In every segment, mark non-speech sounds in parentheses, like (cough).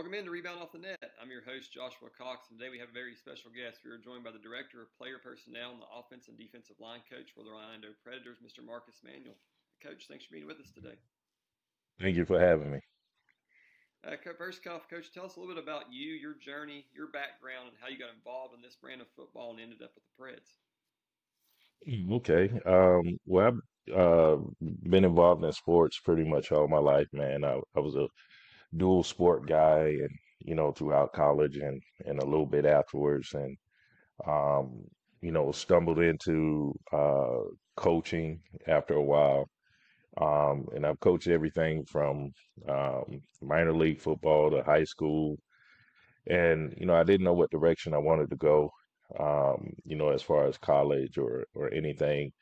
Welcome in to Rebound Off the Net. I'm your host, Joshua Cox, and today we have a very special guest. We are joined by the Director of Player Personnel and the Offense and Defensive Line Coach for the Orlando Predators, Mr. Marcus Manuel. Coach, thanks for being with us today. Thank you for having me. Uh, first off, Coach, tell us a little bit about you, your journey, your background, and how you got involved in this brand of football and ended up with the Preds. Mm, okay. Um, well, I've uh, been involved in sports pretty much all my life, man. I, I was a dual sport guy and you know throughout college and and a little bit afterwards. And um you know stumbled into uh coaching after a while. Um and I've coached everything from um minor league football to high school. And you know I didn't know what direction I wanted to go um you know as far as college or or anything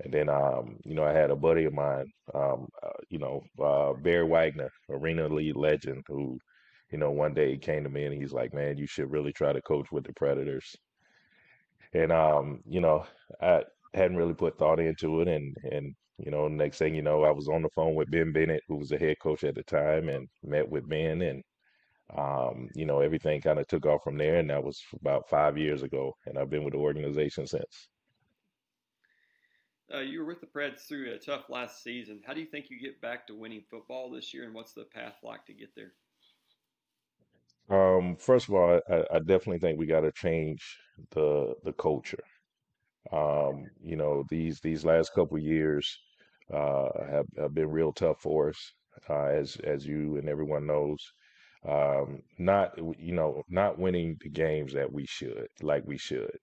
and then, um, you know, I had a buddy of mine, um, uh, you know, uh, Barry Wagner, Arena League legend, who, you know, one day he came to me and he's like, "Man, you should really try to coach with the Predators." And um, you know, I hadn't really put thought into it, and and you know, next thing you know, I was on the phone with Ben Bennett, who was the head coach at the time, and met with Ben, and um, you know, everything kind of took off from there, and that was about five years ago, and I've been with the organization since. Uh, you were with the Preds through a tough last season. How do you think you get back to winning football this year, and what's the path like to get there? Um, first of all, I, I definitely think we got to change the the culture. Um, you know, these these last couple years uh, have, have been real tough for us, uh, as as you and everyone knows. Um, not you know not winning the games that we should, like we should.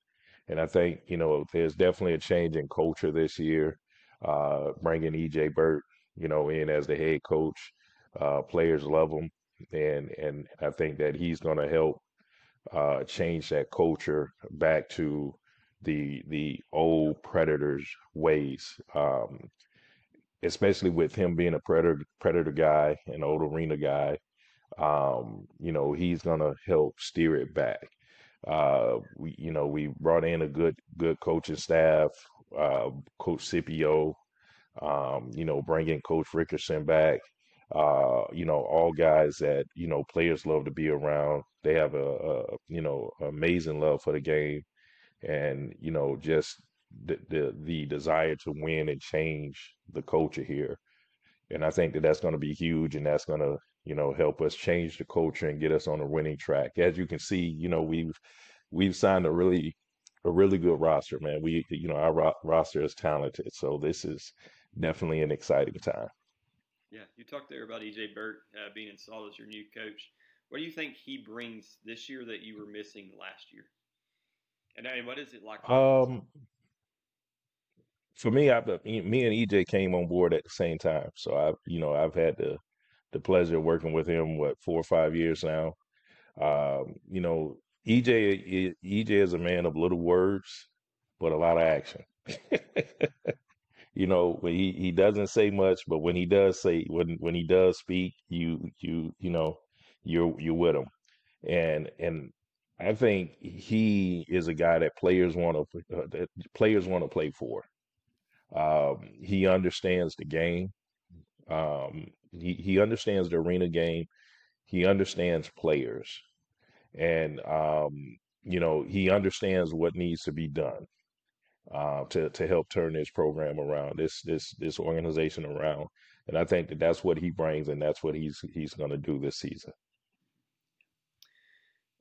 And I think, you know, there's definitely a change in culture this year, uh, bringing EJ Burt, you know, in as the head coach. Uh, players love him. And, and I think that he's going to help uh, change that culture back to the the old Predators ways. Um, especially with him being a predator predator guy, an old arena guy, um, you know, he's gonna help steer it back. Uh, we, you know, we brought in a good, good coaching staff, uh, Coach Scipio, um, you know, bringing Coach Rickerson back. Uh, you know, all guys that you know players love to be around. They have a, a you know amazing love for the game, and you know just the, the the desire to win and change the culture here. And I think that that's going to be huge, and that's going to you know, help us change the culture and get us on a winning track. As you can see, you know, we've we've signed a really a really good roster, man. We you know our ro- roster is talented, so this is definitely an exciting time. Yeah, you talked there about EJ Burt uh, being installed as your new coach. What do you think he brings this year that you were missing last year? And I mean, what is it like? Um, for me, I me and EJ came on board at the same time, so I've you know I've had the the pleasure of working with him what four or five years now. Um, you know, EJ EJ is a man of little words, but a lot of action. (laughs) you know, he he doesn't say much, but when he does say when when he does speak, you you you know, you're you're with him, and and I think he is a guy that players want to uh, that players want to play for. Um, he understands the game. Um, he he understands the arena game. He understands players, and um, you know he understands what needs to be done uh, to to help turn this program around, this this this organization around. And I think that that's what he brings, and that's what he's he's going to do this season.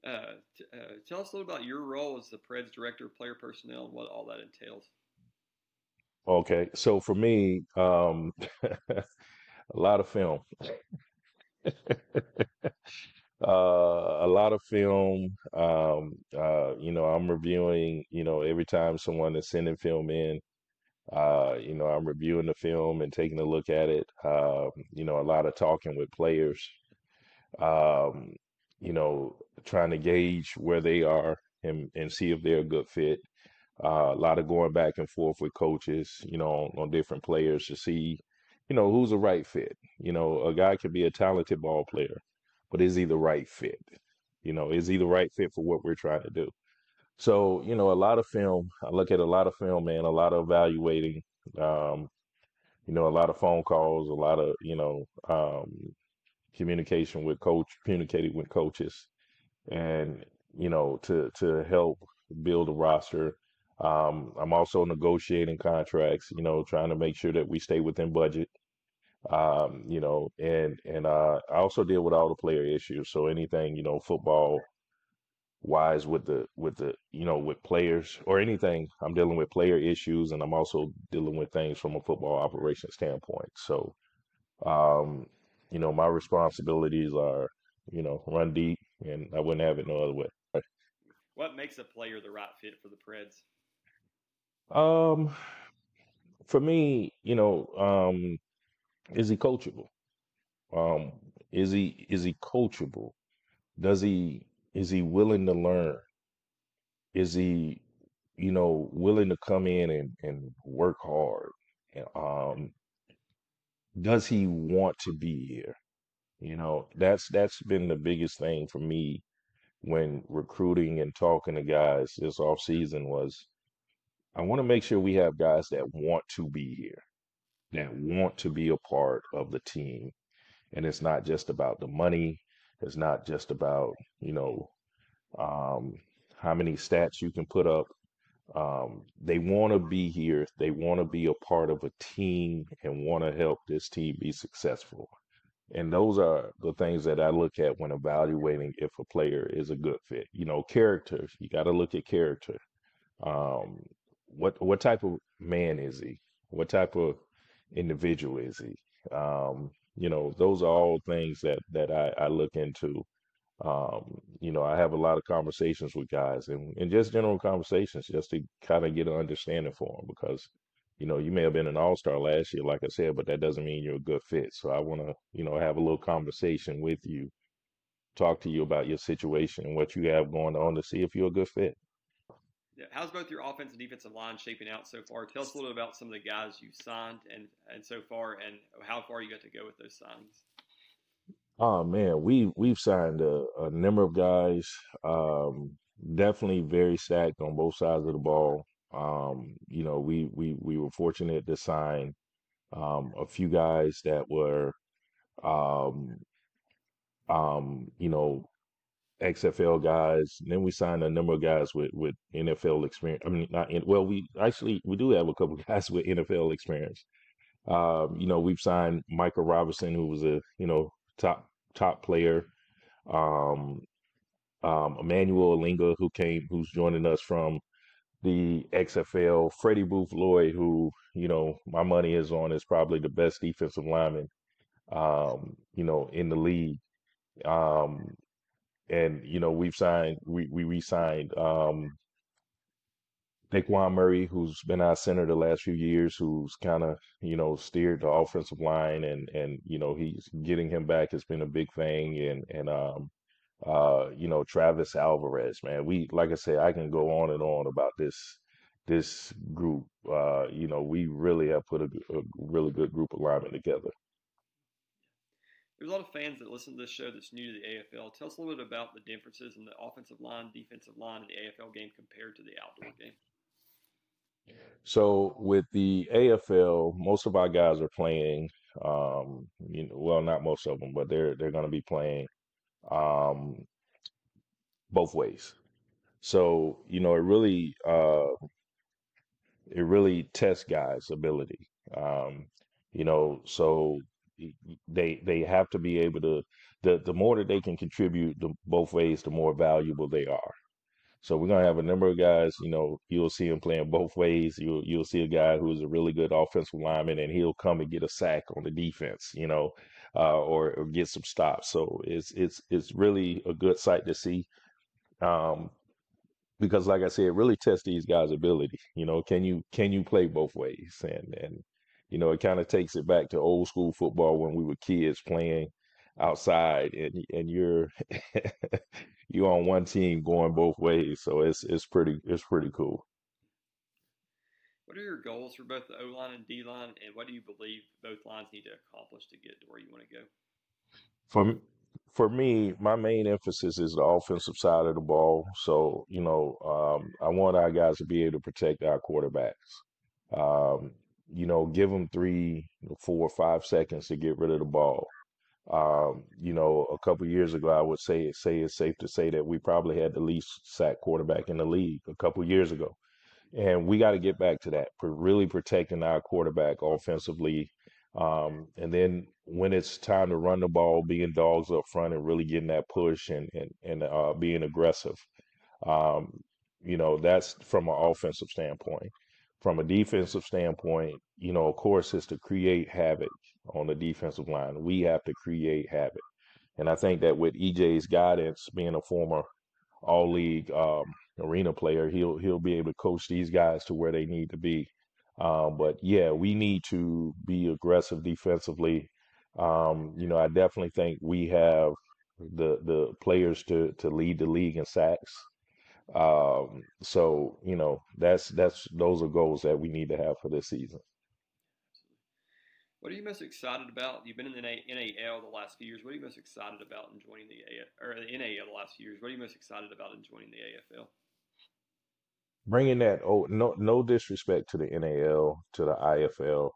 Uh, t- uh, tell us a little about your role as the Preds director of player personnel and what all that entails. Okay, so for me, um, (laughs) a lot of film. (laughs) uh, a lot of film. Um, uh, you know, I'm reviewing. You know, every time someone is sending film in, uh, you know, I'm reviewing the film and taking a look at it. Um, you know, a lot of talking with players. Um, you know, trying to gauge where they are and and see if they're a good fit. Uh, a lot of going back and forth with coaches, you know, on, on different players to see you know, who's a right fit. You know, a guy could be a talented ball player, but is he the right fit? You know, is he the right fit for what we're trying to do? So, you know, a lot of film, I look at a lot of film, man, a lot of evaluating, um, you know, a lot of phone calls, a lot of, you know, um, communication with coach, communicating with coaches, and you know to to help build a roster. Um, I'm also negotiating contracts. You know, trying to make sure that we stay within budget. Um, you know, and and uh, I also deal with all the player issues. So anything you know, football wise with the with the you know with players or anything i'm dealing with player issues and i'm also dealing with things from a football operation standpoint so um you know my responsibilities are you know run deep and i wouldn't have it no other way what makes a player the right fit for the preds um for me you know um is he coachable um is he is he coachable does he is he willing to learn? Is he, you know, willing to come in and, and work hard? Um, does he want to be here? You know, that's that's been the biggest thing for me when recruiting and talking to guys this off season was I want to make sure we have guys that want to be here, that want to be a part of the team. And it's not just about the money. It's not just about, you know, um, how many stats you can put up. Um, they want to be here. They want to be a part of a team and want to help this team be successful. And those are the things that I look at when evaluating if a player is a good fit. You know, character. You got to look at character. Um, what what type of man is he? What type of individual is he? Um, you know, those are all things that that I, I look into um, you know, I have a lot of conversations with guys and, and just general conversations just to kind of get an understanding for them because, you know, you may have been an all star last year, like I said, but that doesn't mean you're a good fit. So I want to, you know, have a little conversation with you, talk to you about your situation and what you have going on to see if you're a good fit. How's both your offense and defensive line shaping out so far? Tell us a little bit about some of the guys you've signed and, and so far and how far you got to go with those signings. Oh man, we we've signed a, a number of guys. Um, definitely very stacked on both sides of the ball. Um, you know, we we we were fortunate to sign um, a few guys that were, um, um, you know, XFL guys. And then we signed a number of guys with with NFL experience. I mean, not in, well, we actually we do have a couple (laughs) guys with NFL experience. Um, you know, we've signed Michael Robinson, who was a you know top top player. Um, um, Emmanuel Alinga, who came, who's joining us from the XFL. Freddie Booth Lloyd, who you know my money is on, is probably the best defensive lineman, um, you know, in the league. Um, and you know we've signed, we we re-signed um, Daquan Murray, who's been our center the last few years, who's kind of you know steered the offensive line, and and you know he's getting him back has been a big thing, and and um uh you know Travis Alvarez, man, we like I said, I can go on and on about this this group. Uh, you know, we really have put a, a really good group linemen together. There's a lot of fans that listen to this show that's new to the AFL. Tell us a little bit about the differences in the offensive line, defensive line, in the AFL game compared to the outdoor game. So with the AFL, most of our guys are playing. Um, you know, well, not most of them, but they're they're going to be playing um, both ways. So you know, it really uh, it really tests guys' ability. Um, you know, so they they have to be able to the the more that they can contribute the both ways, the more valuable they are. So we're gonna have a number of guys. You know, you'll see him playing both ways. You'll you'll see a guy who's a really good offensive lineman, and he'll come and get a sack on the defense. You know, uh, or, or get some stops. So it's it's it's really a good sight to see. Um, because like I said, it really tests these guys' ability. You know, can you can you play both ways? And and you know, it kind of takes it back to old school football when we were kids playing outside and and you're (laughs) you're on one team going both ways so it's it's pretty it's pretty cool what are your goals for both the O line and D line, and what do you believe both lines need to accomplish to get to where you want to go? For for me, my main emphasis is the offensive side of the ball. So you know, um, I want our guys to be able to protect our quarterbacks. Um, you know, give them three, four, five seconds to get rid of the ball Um, you know, a couple years ago, I would say say it's safe to say that we probably had the least sack quarterback in the league a couple years ago, and we got to get back to that. For really protecting our quarterback offensively, um, and then when it's time to run the ball, being dogs up front and really getting that push and and and uh, being aggressive. Um, you know, that's from an offensive standpoint. From a defensive standpoint, you know, of course, is to create havoc on the defensive line. We have to create havoc. And I think that with EJ's guidance, being a former all league um, arena player, he'll he'll be able to coach these guys to where they need to be. Um, but yeah, we need to be aggressive defensively. Um, you know, I definitely think we have the the players to to lead the league in sacks. Um, so you know, that's that's those are goals that we need to have for this season. What are you most excited about? You've been in the NAL the last few years. What are you most excited about in joining the AF, or the NAL the last few years? What are you most excited about in joining the AFL? Bringing that, oh no, no disrespect to the NAL, to the IFL,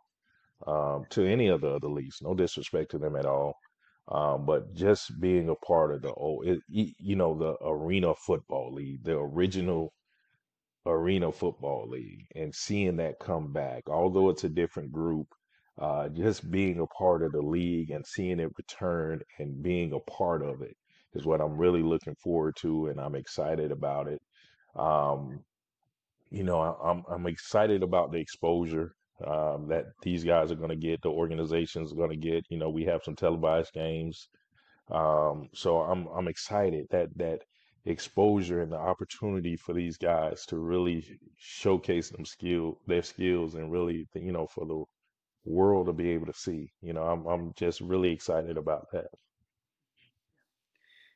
um, to any of the other leagues. No disrespect to them at all. Um, but just being a part of the oh, it, you know, the Arena Football League, the original Arena Football League, and seeing that come back, although it's a different group, uh, just being a part of the league and seeing it return and being a part of it is what I'm really looking forward to, and I'm excited about it. Um, you know, I, I'm I'm excited about the exposure um, that these guys are going to get, the organizations going to get. You know, we have some televised games, um, so I'm I'm excited that that exposure and the opportunity for these guys to really showcase them skill their skills and really you know for the world to be able to see. You know, I'm I'm just really excited about that.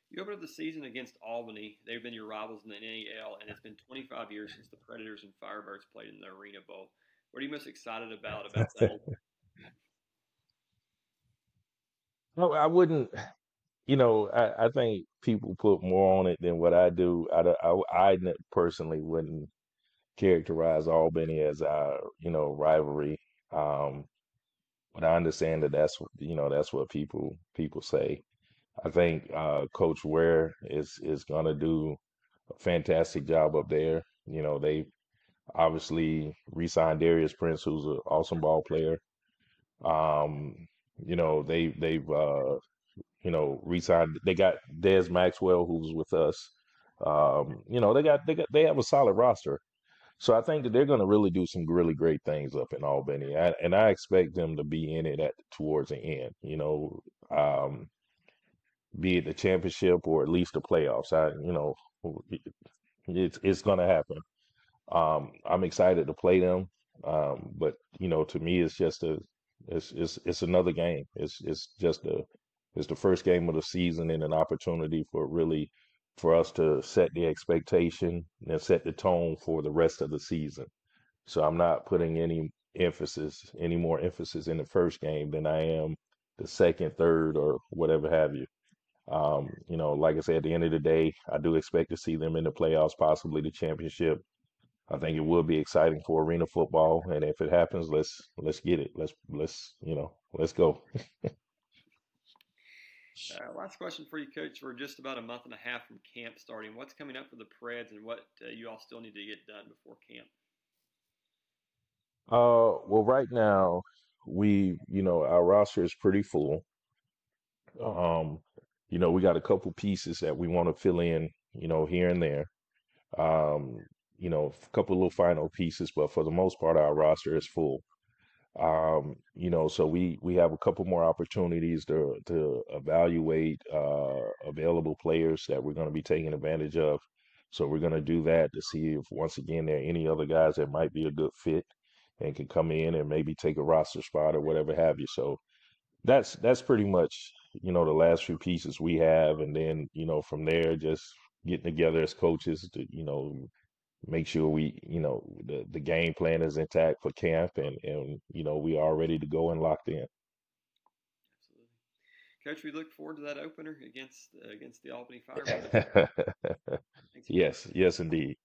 You opened up the season against Albany. They've been your rivals in the NAL, and it's been 25 years since the Predators and Firebirds played in the Arena Bowl. What are you most excited about about (laughs) that? no, I wouldn't. You know, I, I think people put more on it than what I do. I, I, I personally wouldn't characterize Albany as our, you know, rivalry. Um, but I understand that that's you know that's what people people say. I think uh, Coach Ware is is gonna do a fantastic job up there. You know they obviously re-signed Darius Prince, who's an awesome ball player. Um, you know they they've uh, you know re-signed. They got Des Maxwell, who's with us. Um, you know they got they got they have a solid roster. So I think that they're going to really do some really great things up in Albany, I, and I expect them to be in it at towards the end. You know, um, be it the championship or at least the playoffs. I, you know, it's it's going to happen. Um, I'm excited to play them, um, but you know, to me, it's just a it's it's it's another game. It's it's just a it's the first game of the season and an opportunity for really for us to set the expectation and set the tone for the rest of the season. So I'm not putting any emphasis, any more emphasis in the first game than I am the second, third, or whatever have you. Um, you know, like I said, at the end of the day, I do expect to see them in the playoffs, possibly the championship. I think it will be exciting for arena football, and if it happens, let's let's get it. Let's let's you know let's go. (laughs) Uh, last question for you, Coach. We're just about a month and a half from camp starting. What's coming up for the Preds, and what uh, you all still need to get done before camp? Uh, well, right now we, you know, our roster is pretty full. Um, you know, we got a couple pieces that we want to fill in, you know, here and there. Um, you know, a couple of little final pieces, but for the most part, our roster is full. Um, you know, so we we have a couple more opportunities to to evaluate uh, available players that we're going to be taking advantage of. So we're going to do that to see if once again there are any other guys that might be a good fit and can come in and maybe take a roster spot or whatever have you. So that's that's pretty much you know the last few pieces we have, and then you know from there just getting together as coaches to you know make sure we, you know, the, the game plan is intact for camp and, and, you know, we are ready to go and locked in. Absolutely. Coach, we look forward to that opener against, uh, against the Albany Fire. (laughs) yes, yes, indeed.